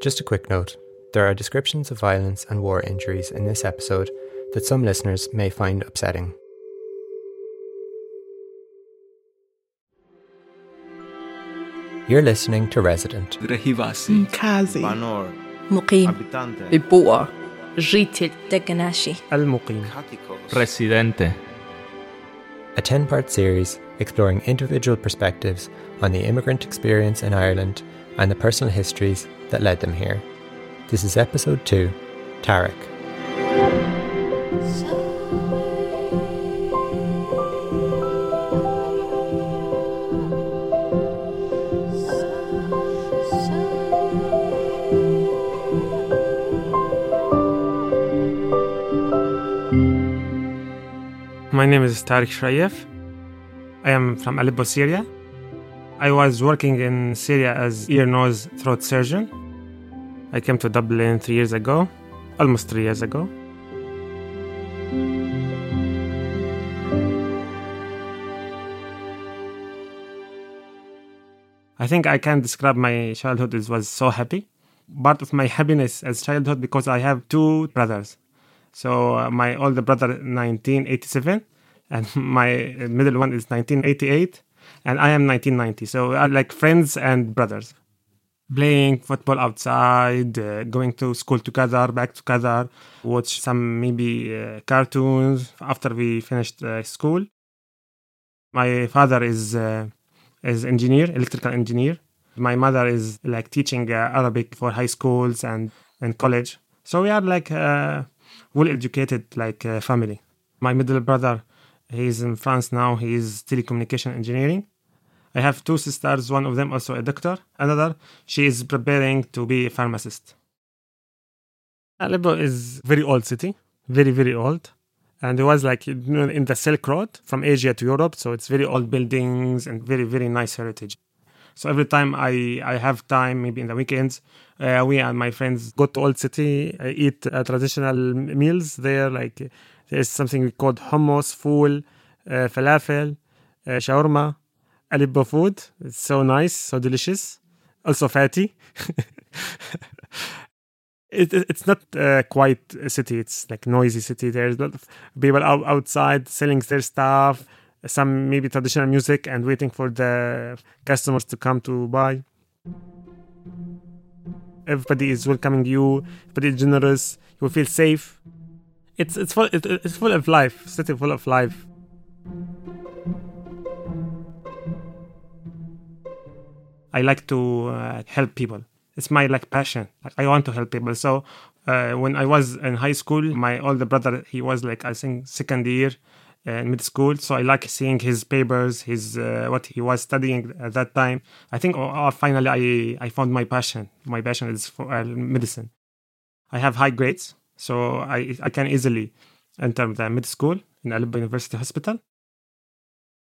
Just a quick note there are descriptions of violence and war injuries in this episode that some listeners may find upsetting. You're listening to Resident. Rehivasi. Mkazi. Banor. Muqim. Habitante. Beboer. Deganashi. Al-Muqim. Residente. A 10 part series exploring individual perspectives on the immigrant experience in Ireland and the personal histories that led them here. This is episode 2 Tarek. My name is Tarek Shrayef. I am from Aleppo, Syria. I was working in Syria as ear, nose, throat surgeon. I came to Dublin three years ago, almost three years ago. I think I can describe my childhood as was so happy. Part of my happiness as childhood because I have two brothers. So uh, my older brother 1987 and my middle one is 1988 and I am 1990. So are like friends and brothers. Playing football outside, uh, going to school together, back together, watch some maybe uh, cartoons after we finished uh, school. My father is uh, is engineer, electrical engineer. My mother is like teaching uh, Arabic for high schools and and college. So we are like uh, well educated like uh, family. My middle brother, he's in France now. He's telecommunication engineering. I have two sisters. One of them also a doctor. Another, she is preparing to be a pharmacist. Aleppo is very old city, very very old, and it was like in the Silk Road from Asia to Europe. So it's very old buildings and very very nice heritage. So every time I, I have time, maybe in the weekends, uh, we and my friends go to Old City, uh, eat uh, traditional meals there. Like there's something we called hummus, fool, uh, falafel, uh, shawarma, Aleppo food. It's so nice, so delicious, also fatty. it, it- it's not uh, quite a city. It's like noisy city. There's a lot of people out, outside selling their stuff, some maybe traditional music, and waiting for the customers to come to buy. Everybody is welcoming you. Everybody is generous. You feel safe. It's it's full it, it's full of life. City full of life. I like to uh, help people. It's my like passion. Like, I want to help people. So uh, when I was in high school, my older brother he was like I think second year uh, in mid school. So I like seeing his papers, his uh, what he was studying at that time. I think oh, oh, finally I I found my passion. My passion is for uh, medicine. I have high grades, so I I can easily enter the mid school in Aleppo University Hospital.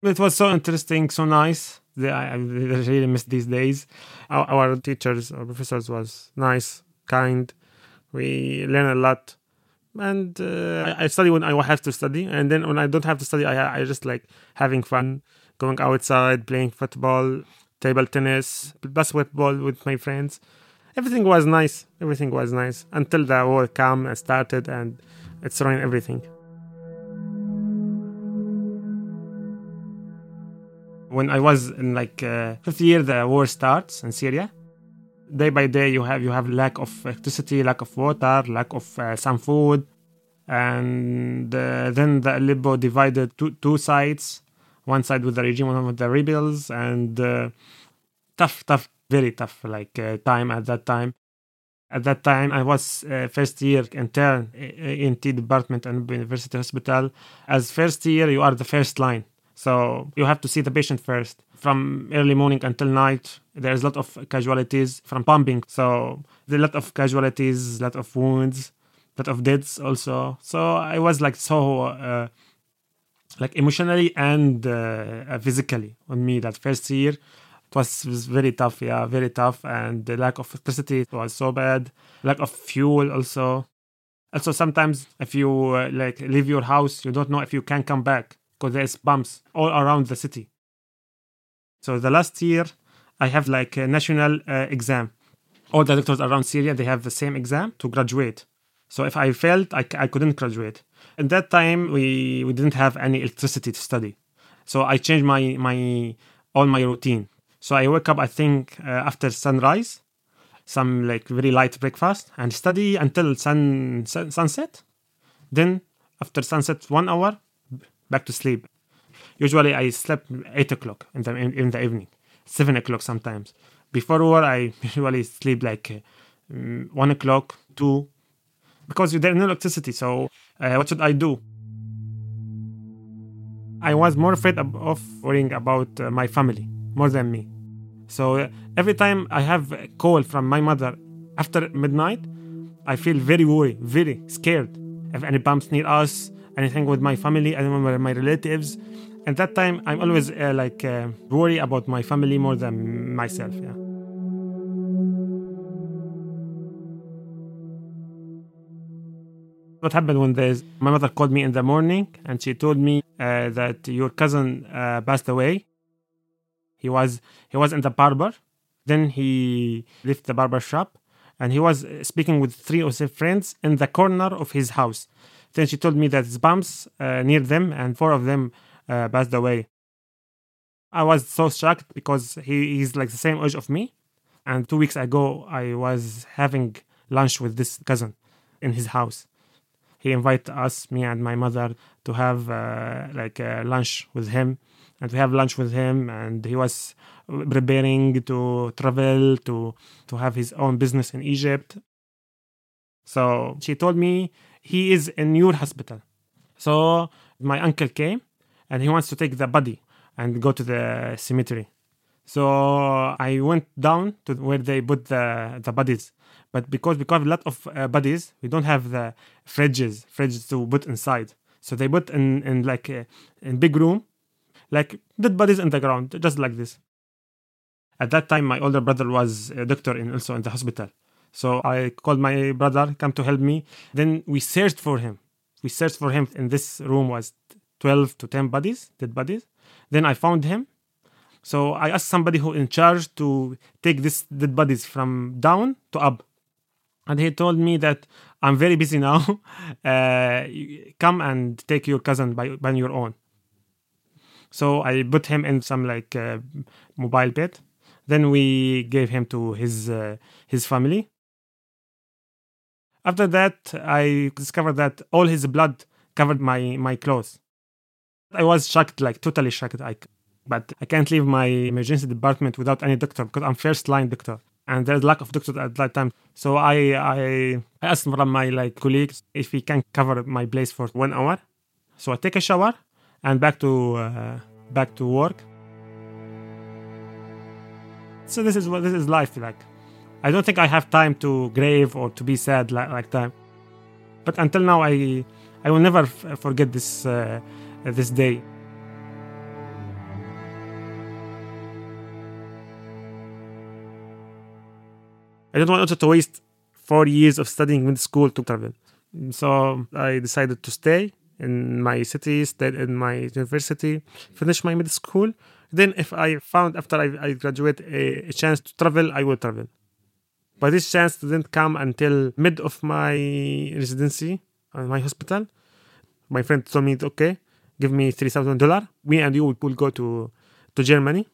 It was so interesting, so nice. The- I, I really miss these days. Our, our teachers, our professors was nice, kind. We learn a lot, and uh, I, I study when I have to study, and then when I don't have to study, I I just like having fun, going outside, playing football, table tennis, basketball with my friends. Everything was nice. Everything was nice until the war came and started, and it's ruined everything. when I was in like uh, fifth year, the war starts in Syria. Day by day, you have you have lack of electricity, lack of water, lack of uh, some food, and uh, then the Aleppo divided two two sides. One side with the regime, one with the rebels, and uh, tough, tough, very tough like uh, time at that time. At that time, I was uh, first year intern in ENT department and University Hospital. As first year, you are the first line. So you have to see the patient first. From early morning until night, there's a lot of casualties from bombing. So there a lot of casualties, a lot of wounds, a lot of deaths also. So I was like so uh, like emotionally and uh, physically on me that first year. It was, very tough, yeah, very tough. And the lack of electricity was so bad. Lack of fuel also. Also, sometimes if you uh, like leave your house, you don't know if you can come back because there's bombs all around the city. So the last year, I have like a national uh, exam. all the doctors around Syria they have the same exam to graduate. So if I failed, I, I couldn't graduate. At that time, we, we didn't have any electricity to study. So I changed my my all my routine. So I wake up, I think, uh, after sunrise, some like very light breakfast, and study until sun, sun sunset. Then after sunset, one hour, back to sleep. Usually I slept eight o'clock in the in, in the evening, seven o'clock sometimes. Before war, I usually sleep like um, one o'clock, two, because there's no electricity. So uh, what should I do? I was more afraid of, of worrying about uh, my family more than me. So uh, every time I have a call from my mother after midnight, I feel very worried, very scared. If any bumps near us, anything with my family, I remember my relatives. At that time, I'm always uh, like uh, worry about my family more than myself. Yeah. What happened one day is my mother called me in the morning and she told me uh, that your cousin uh, passed away. He was he was in the barber. Then he left the barber shop and he was uh, speaking with three of his friends in the corner of his house. Then she told me that his bumps uh, near them and four of them uh, passed away. I was so shocked because he is like the same age of me. And two weeks ago, I was having lunch with this cousin in his house he invited us, me and my mother, to have uh, like uh, lunch with him, and we have lunch with him, and he was preparing to travel to to have his own business in Egypt. So she told me he is in your hospital. So my uncle came, and he wants to take the body and go to the cemetery. So I went down to where they put the the bodies but because we have a lot of uh, bodies, we don't have the fridges, fridges to put inside. So they put in in like a, in big room, like dead bodies in the ground, just like this. At that time, my older brother was a doctor in also in the hospital. So I called my brother, come to help me. Then we searched for him. We searched for him. In this room was 12 to 10 bodies, dead bodies. Then I found him. So I asked somebody who in charge to take this dead bodies from down to up and he told me that I'm very busy now. Uh, come and take your cousin by, by your own. So I put him in some like uh, mobile bed. Then we gave him to his uh, his family. After that, I discovered that all his blood covered my my clothes. I was shocked, like totally shocked. I, but I can't leave my emergency department without any doctor because I'm first line doctor and there's lack of doctors at that time. So I I, I asked one of my like colleagues if he can cover my place for one hour. So I take a shower and back to uh, back to work. So this is what this is life like. I don't think I have time to grave or to be sad like, like that. But until now, I I will never f- forget this uh, this day. I don't want also to waste four years of studying in school to travel. So I decided to stay in my city, stay in my university, finish my middle school. Then, if I found after I, I graduate a, a chance to travel, I will travel. But this chance didn't come until mid of my residency at my hospital. My friend told me, okay, give me three thousand dollar. We and you will go to to Germany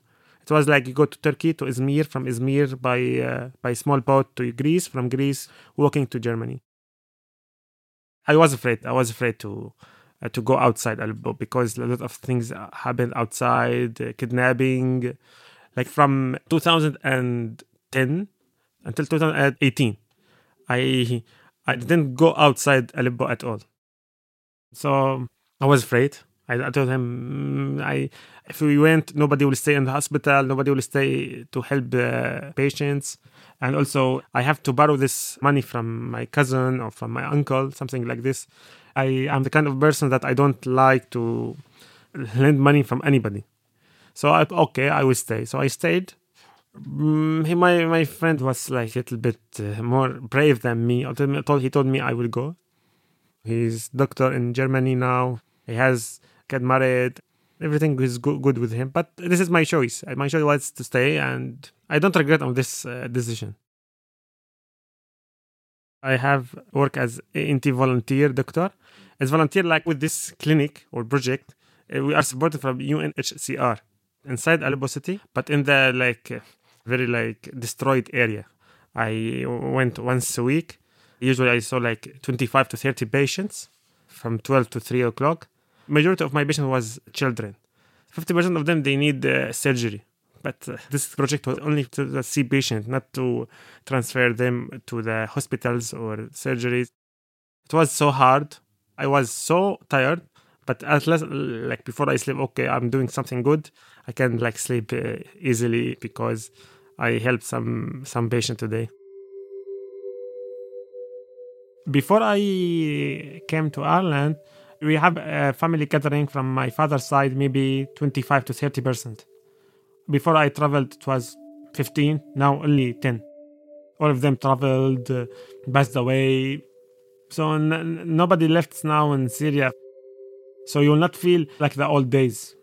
it was like you go to Turkey to Izmir, from Izmir by uh, by small boat to Greece, from Greece walking to Germany. I was afraid. I was afraid to uh, to go outside Aleppo because a lot of things happened outside, uh, kidnapping, like from 2010 until 2018. I I didn't go outside Aleppo at all. So I was afraid. I, I told him, mm, I if we went, nobody will stay in the hospital, nobody will stay to help the patients. And also, I have to borrow this money from my cousin or from my uncle, something like this. I am the kind of person that I don't like to lend money from anybody. So, I, okay, I will stay. So I stayed. Mm, my my friend was like a little bit uh, more brave than me. He told me I will go. He's doctor in Germany now. He has get married. Everything is go- good with him. But this is my choice. My choice was to stay, and I don't regret on this uh, decision. I have work as ENT volunteer doctor. As volunteer, like with this clinic or project, uh, we are supported from UNHCR inside Aleppo City, but in the like uh, very like destroyed area. I went once a week. Usually, I saw like 25 to 30 patients from 12 to 3 o'clock. Majority of my patients was children. 50% of them they need uh, surgery but uh, this project was only to the see patients, not to transfer them to the hospitals or surgeries. It was so hard. I was so tired, but at least, like before I sleep, okay, I'm doing something good. I can like sleep uh, easily because I helped some some patient today. Before I came to Ireland, we have a family gathering from my father's side, maybe 25 to 30 percent before I traveled, it was 15, now only 10. All of them traveled, uh, passed away. So n- nobody left now in Syria. So you will not feel like the old days.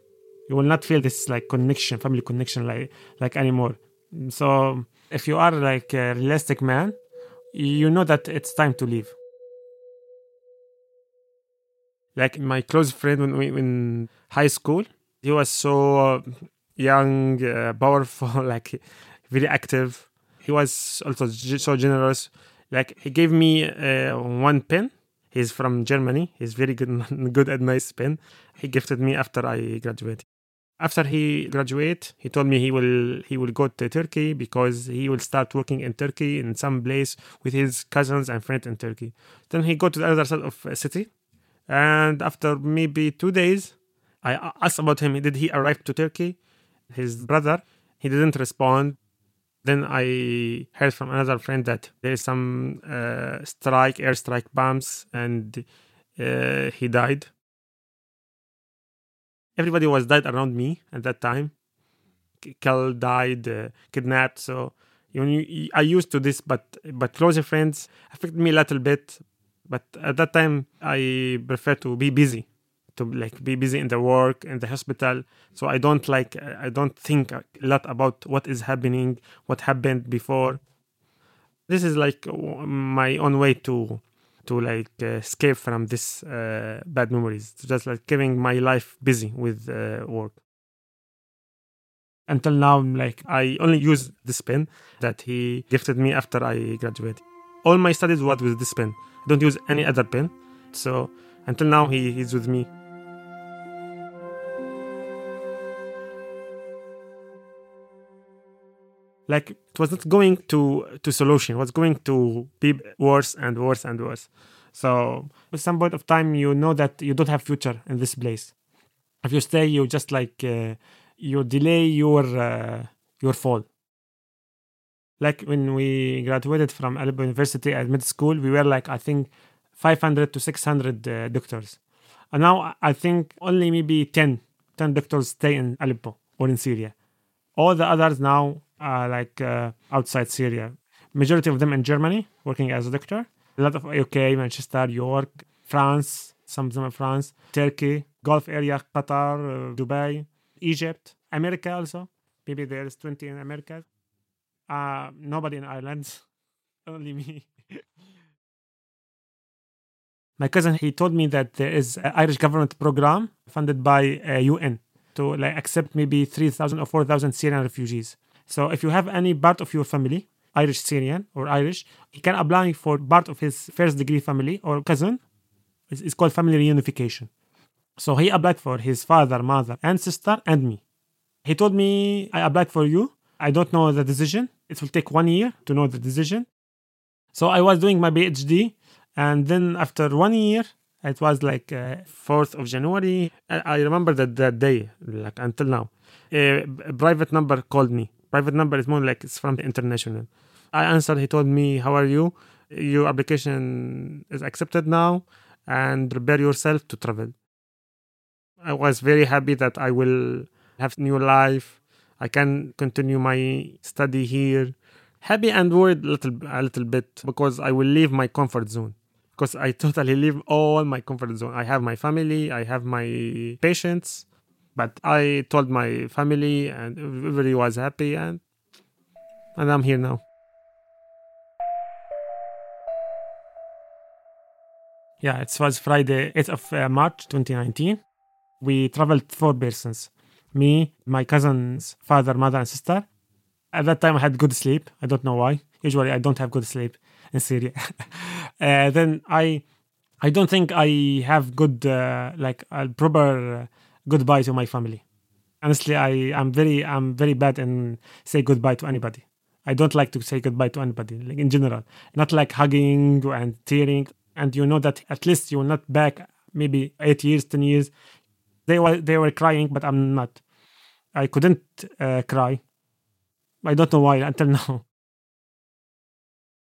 You will not feel this like connection, family connection like like anymore. So if you are like a realistic man, you know that it's time to leave. Like my close friend when we in high school, he was so young, uh, powerful, like very active. He was also so generous. Like he gave me uh, one pen. He's from Germany. He's very good, good and nice pen. He gifted me after I graduated. After he graduate, he told me he will he will go to Turkey because he will start working in Turkey in some place with his cousins and friends in Turkey. Then he go to the other side of a city, and after maybe two days, I asked about him. Did he arrive to Turkey? His brother. He didn't respond. Then I heard from another friend that there is some uh, strike, airstrike bombs, and uh, he died. Everybody was died around me at that time. Killed, died, uh, kidnapped. So you I used to this, but but closer friends affected me a little bit. But at that time, I prefer to be busy to like be busy in the work in the hospital. So i don't like i don't think a lot about what is happening what happened before. This is like my own way to to like uh, escape from this uh, bad memories. Just like keeping my life busy with uh, work. Until now like i only use this pen that he gifted me after i graduated all my studies was with this pen. I don't use any other pen. So until now he, is with me like it was not going to to solution. It was going to be worse and worse and worse. So at some point of time you know that you don't have future in this place. If you stay you just like uh, you delay your uh, your fall. Like when we graduated from Aleppo University at mid school we were like I think 500 to 600 uh, doctors. And now I think only maybe 10 10 doctors stay in Aleppo or in Syria. All the others now uh, like uh, outside Syria. Majority of them in Germany, working as a doctor. A lot of UK, Manchester, York, France, some of them in France, Turkey, Gulf area, Qatar, uh, Dubai, Egypt, America also. Maybe there's 20 in America. Uh, nobody in Ireland, only me. My cousin, he told me that there is an Irish government program funded by uh, UN to like accept maybe 3,000 or 4,000 Syrian refugees. So if you have any part of your family, Irish Syrian or Irish, he can apply for part of his first degree family or cousin. It's, it's called family reunification. So he applied for his father, mother, and sister, and me. He told me, I applied for you. I don't know the decision. It will take one year to know the decision. So I was doing my PhD. And then after one year, it was like uh, 4th of January. I remember that, that day, like until now. A private number called me Private number is more like it's from the international. I answered, he told me, How are you? Your application is accepted now and prepare yourself to travel. I was very happy that I will have new life. I can continue my study here. Happy and worried little, a little bit because I will leave my comfort zone. Because I totally leave all my comfort zone. I have my family, I have my patients, but I told my family, and everybody was happy, and and I'm here now. Yeah, it was Friday, 8th of uh, March 2019. We traveled four persons me, my cousin's father, mother, and sister. At that time, I had good sleep. I don't know why. Usually, I don't have good sleep in Syria. uh, then I, I don't think I have good, uh, like a proper uh, goodbye to my family. Honestly, I am very, I'm very bad in say goodbye to anybody. I don't like to say goodbye to anybody, like in general. Not like hugging and tearing. And you know that at least you're not back maybe eight years, ten years. They were they were crying, but I'm not. I couldn't uh, cry. I don't know why until now.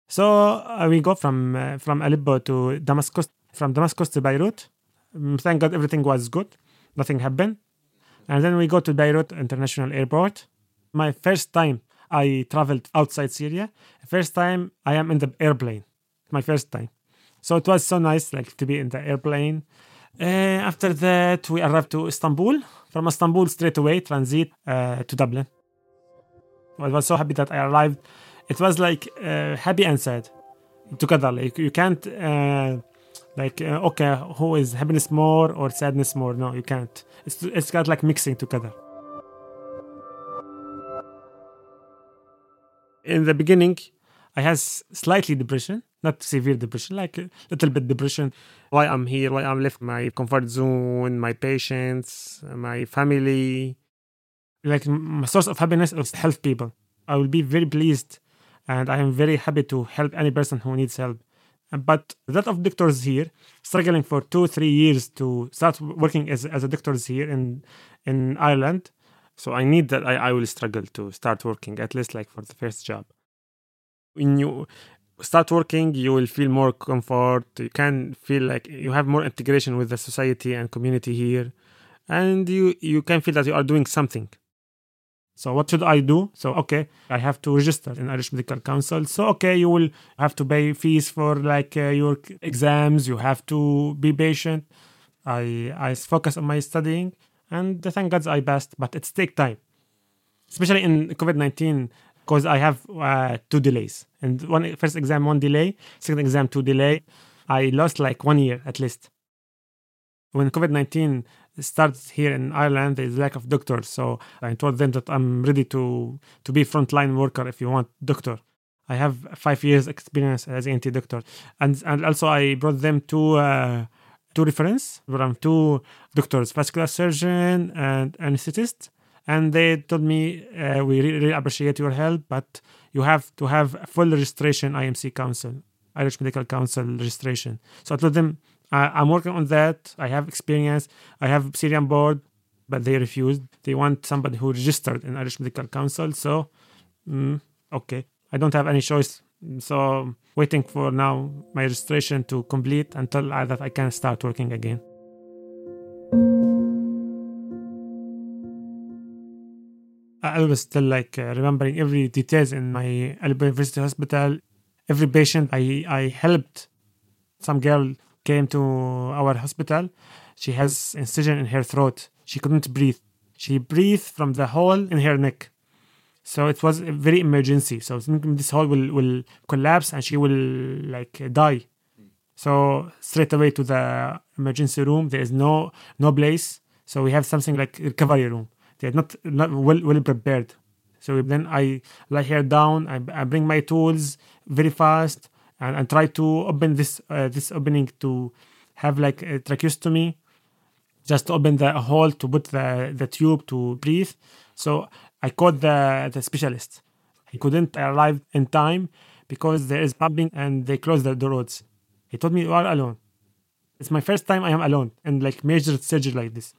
So uh, we go from uh, from Aleppo to Damascus, from Damascus to Beirut. Um, thank God everything was good, nothing happened. And then we go to Beirut International Airport. My first time I traveled outside Syria. First time I am in the airplane. My first time. So it was so nice like to be in the airplane. Uh, after that, we arrived to Istanbul. From Istanbul, straight away, transit uh, to Dublin. I was so happy that I arrived. It was like uh, happy and sad together. Like you can't uh, like uh, okay, who is happiness more or sadness more? No, you can't. It's it's got like mixing together. In the beginning, I had slightly depression, not severe depression, like a little bit depression. Why I'm here, why I'm left my comfort zone, my patients, my family. Like my source of happiness is help people. I will be very pleased and I am very happy to help any person who needs help. But a lot of doctors here struggling for two, three years to start working as, as a doctors here in in Ireland. So I need that I, I will struggle to start working, at least like for the first job. When you start working, you will feel more comfort. You can feel like you have more integration with the society and community here. And you, you can feel that you are doing something. So what should I do? So okay, I have to register in Irish Medical Council. So okay, you will have to pay fees for like uh, your exams. You have to be patient. I I focus on my studying, and thank God I passed. But it's take time, especially in COVID nineteen, because I have uh, two delays. And one first exam one delay, second exam two delay. I lost like one year at least. When COVID nineteen starts here in Ireland, is lack of doctors. So I told them that I'm ready to to be frontline worker if you want doctor. I have five years experience as ENT doctor, and and also I brought them two uh, two reference from two doctors, vascular surgeon and anesthetist, and they told me uh, we really, really appreciate your help, but you have to have full registration IMC Council, Irish Medical Council registration. So I told them I'm working on that. I have experience. I have Syrian board, but they refused. They want somebody who registered in Irish Medical Council. So, mm, okay, I don't have any choice. So, waiting for now my registration to complete until I, that I can start working again. I was still like uh, remembering every details in my Aleppo University Hospital. Every patient I, I helped. Some girl came to our hospital. She has incision in her throat. She couldn't breathe. She breathed from the hole in her neck. So it was a very emergency. So this hole will, will collapse and she will like uh, die. So straight away to the emergency room. There is no no place. So we have something like recovery room. They're not not well well prepared. So then I lie her down. I, I bring my tools very fast and, and try to open this uh, this opening to have like a tracheostomy. Just to open the hole to put the, the tube to breathe. So i called the, the specialist. He couldn't arrive in time because there is pumping and they closed the, the roads. He told me you are alone. It's my first time i am alone in like major surgery like this.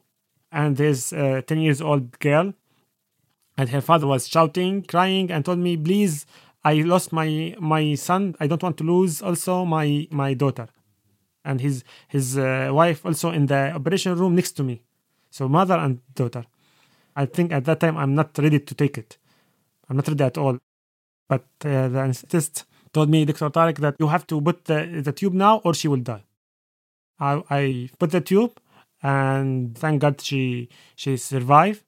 And there's a 10 years old girl and her father was shouting crying and told me please I lost my my son. I don't want to lose also my my daughter, and his his uh, wife also in the operation room next to me. So mother and daughter. I think at that time I'm not ready to take it. I'm not ready at all. But uh, the anesthetist told me, Dr. Tarek, that you have to put the, the tube now or she will die. I, I put the tube and thank God she she survived.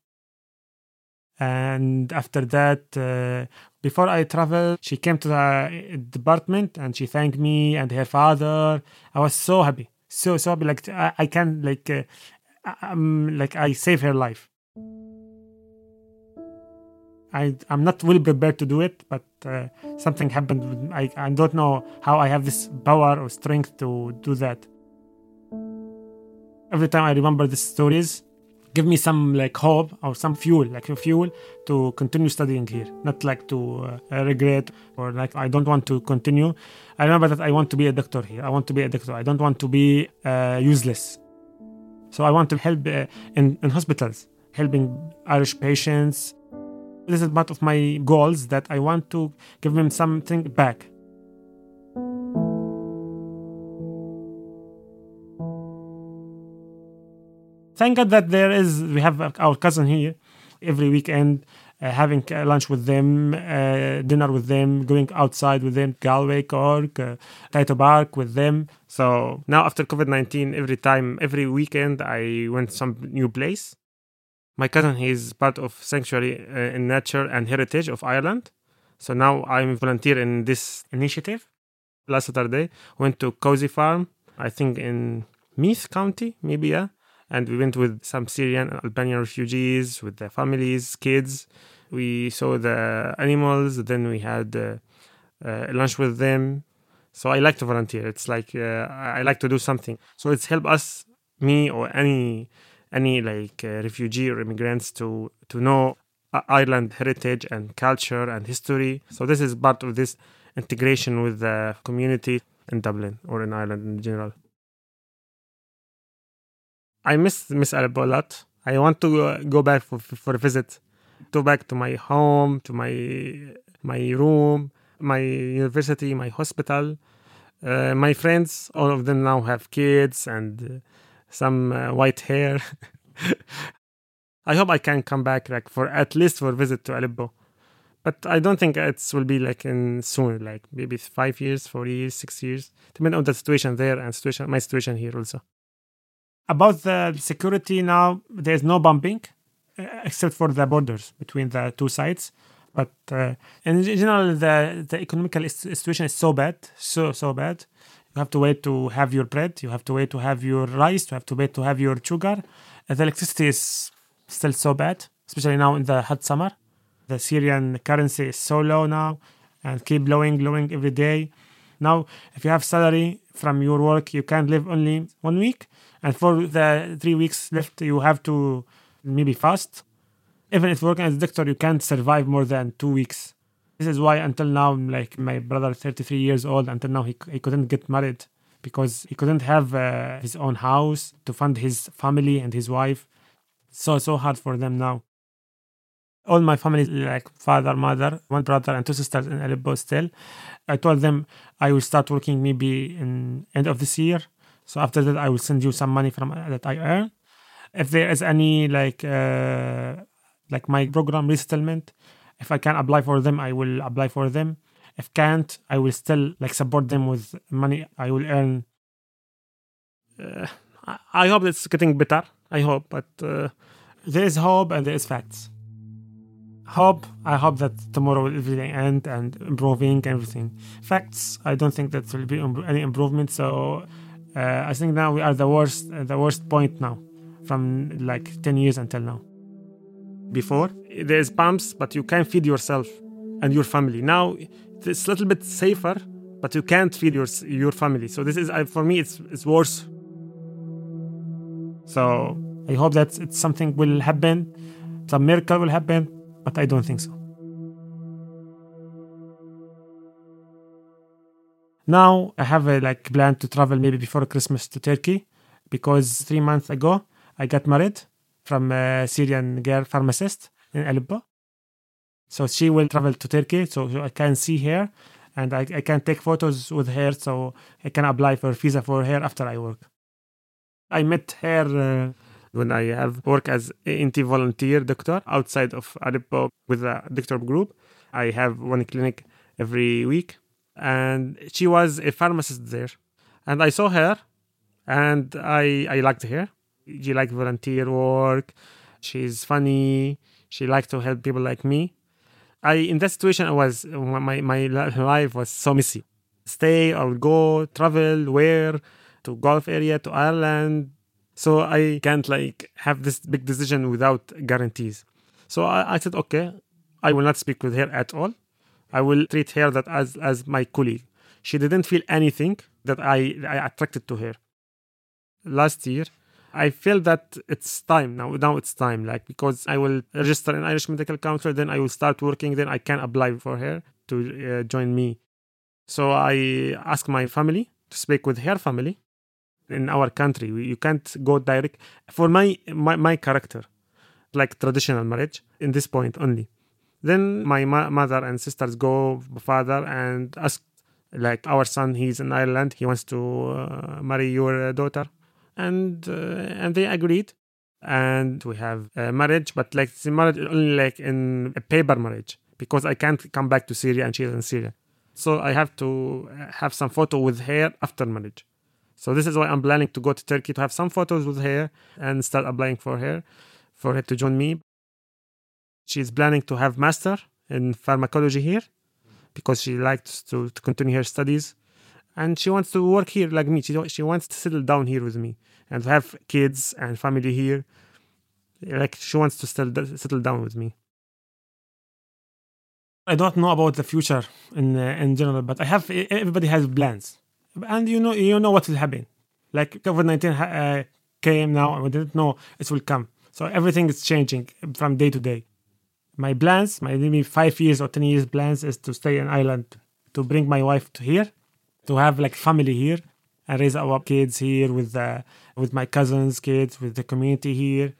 And after that, uh, before I traveled, she came to the department and she thanked me and her father. I was so happy. so so happy. Like I, I can like uh, I'm like I save her life. I I'm not really prepared to do it, but uh, something happened. I I don't know how I have this power or strength to do that. Every time I remember these stories, give me some like hope or some fuel, like a fuel to continue studying here. Not like to uh, regret or like I don't want to continue. I remember that I want to be a doctor here. I want to be a doctor. I don't want to be uh, useless. So I want to help uh, in, in hospitals, helping Irish patients. This is part of my goals that I want to give them something back. Thank God that there is, we have our cousin here every weekend, uh, having uh, lunch with them, uh, dinner with them, going outside with them, Galway, Cork, uh, Tayto Park with them. So now after COVID 19, every time, every weekend, I went some new place. My cousin, he's part of Sanctuary uh, in Nature and Heritage of Ireland. So now I'm volunteer in this initiative. Last Saturday, went to Causey Farm, I think in Meath County, maybe, yeah and we went with some Syrian and Albanian refugees with their families, kids. We saw the animals. Then we had uh, uh, lunch with them. So I like to volunteer. It's like uh, I like to do something. So it's help us, me or any any like uh, refugee or immigrants to to know Ireland heritage and culture and history. So this is part of this integration with the community in Dublin or in Ireland in general. I miss Miss Aleppo a lot. I want to uh, go back for, for a visit, go back to my home, to my my room, my university, my hospital. Uh, my friends, all of them now have kids and uh, some uh, white hair. I hope I can come back, like for at least for a visit to Aleppo. But I don't think it will be like in soon, like maybe five years, four years, six years, depending on the situation there and situation, my situation here also. About the security now, there's no bumping uh, except for the borders between the two sides. But uh, in general, the, the economical situation is so bad, so, so bad. You have to wait to have your bread, you have to wait to have your rice, you have to wait to have your sugar. The electricity is still so bad, especially now in the hot summer. The Syrian currency is so low now and keep blowing, blowing every day. Now, if you have salary from your work, you can't live only one week and for the three weeks left you have to maybe fast. Even if working as a doctor you can't survive more than two weeks. This is why until now like my brother 33 years old until now he, he couldn't get married because he couldn't have uh, his own house to fund his family and his wife. So so hard for them now. All my family like father mother one brother and two sisters in aleppo still i told them i will start working maybe in end of this year so after that, I will send you some money from that I earn. If there is any like uh, like my program resettlement, if I can apply for them, I will apply for them. If can't, I will still like support them with money I will earn. Uh, I hope it's getting better. I hope, but uh, there is hope and there is facts. Hope, I hope that tomorrow will everything end and improving everything. Facts, I don't think that will be any improvement. So uh, I think now we are the worst, uh, the worst point now, from like ten years until now. Before there's pumps, but you can feed yourself and your family. Now it's a little bit safer, but you can't feed your your family. So this is uh, for me, it's it's worse. So I hope that it's something will happen, some miracle will happen, but I don't think so. Now I have a like plan to travel maybe before Christmas to Turkey because three months ago I got married from a Syrian girl pharmacist in Aleppo. So she will travel to Turkey, so I can see her and I, I can take photos with her, so I can apply for visa for her after I work. I met her uh, when I have work as ENT volunteer doctor outside of Aleppo with a doctor group. I have one clinic every week and she was a pharmacist there. And I saw her, and I I liked her. She liked volunteer work. She's funny. She liked to help people like me. I in that situation I was my my life was so messy. Stay or go, travel, where, to Gulf area, to Ireland. So I can't like have this big decision without guarantees. So I, I said, okay, I will not speak with her at all. I will treat her that as as my colleague. She didn't feel anything that I I attracted to her. Last year, I feel that it's time now. Now it's time, like because I will register in Irish Medical Council, then I will start working, then I can apply for her to uh, join me. So I asked my family to speak with her family in our country. You can't go direct for my my, my character, like traditional marriage in this point only. Then my ma- mother and sisters go father and ask like our son he's in Ireland he wants to uh, marry your daughter. And uh, and they agreed. And we have a marriage but like the marriage only like in a paper marriage because I can't come back to Syria and she's in Syria. So I have to have some photo with her after marriage. So this is why I'm planning to go to Turkey to have some photos with her and start applying for her for her to join me she's planning to have master in pharmacology here because she likes to, to continue her studies. And she wants to work here like me. She, she wants to settle down here with me and have kids and family here. Like she wants to settle, settle down with me. I don't know about the future in uh, in general but i have everybody has plans. And you know you know what will happen. Like covid-19 uh, came now and we didn't know it will come. So everything is changing from day to day my plans, my maybe five years or ten years plans is to stay in Ireland, to bring my wife to here, to have like family here, and raise our kids here with uh, with my cousins' kids, with the community here,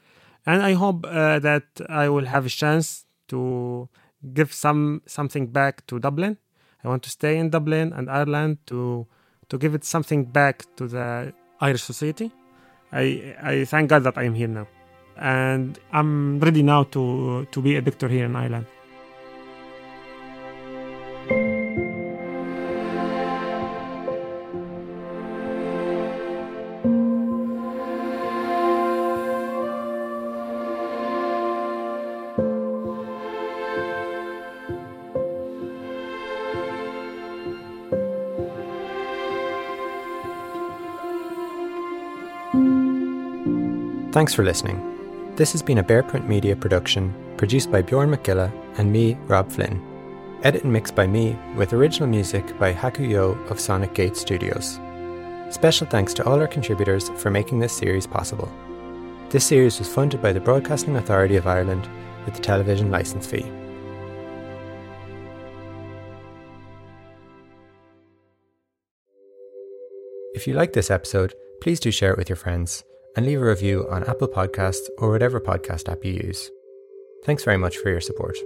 and I hope uh, that I will have a chance to give some something back to Dublin. I want to stay in Dublin and Ireland to to give it something back to the Irish society. I I thank God that I am here now and I'm ready now to to be a doctor here in Ireland. Thanks for listening. This has been a Bearprint Media production, produced by Bjorn Mac Giolla and me, Rob Flynn. Edit and mixed by me, with original music by Haku Yeo of Sonic Gate Studios. Special thanks to all our contributors for making this series possible. This series was funded by the Broadcasting Authority of Ireland with the television licence fee. If you like this episode, please do share it with your friends and leave a review on Apple Podcasts or whatever podcast app you use. Thanks very much for your support.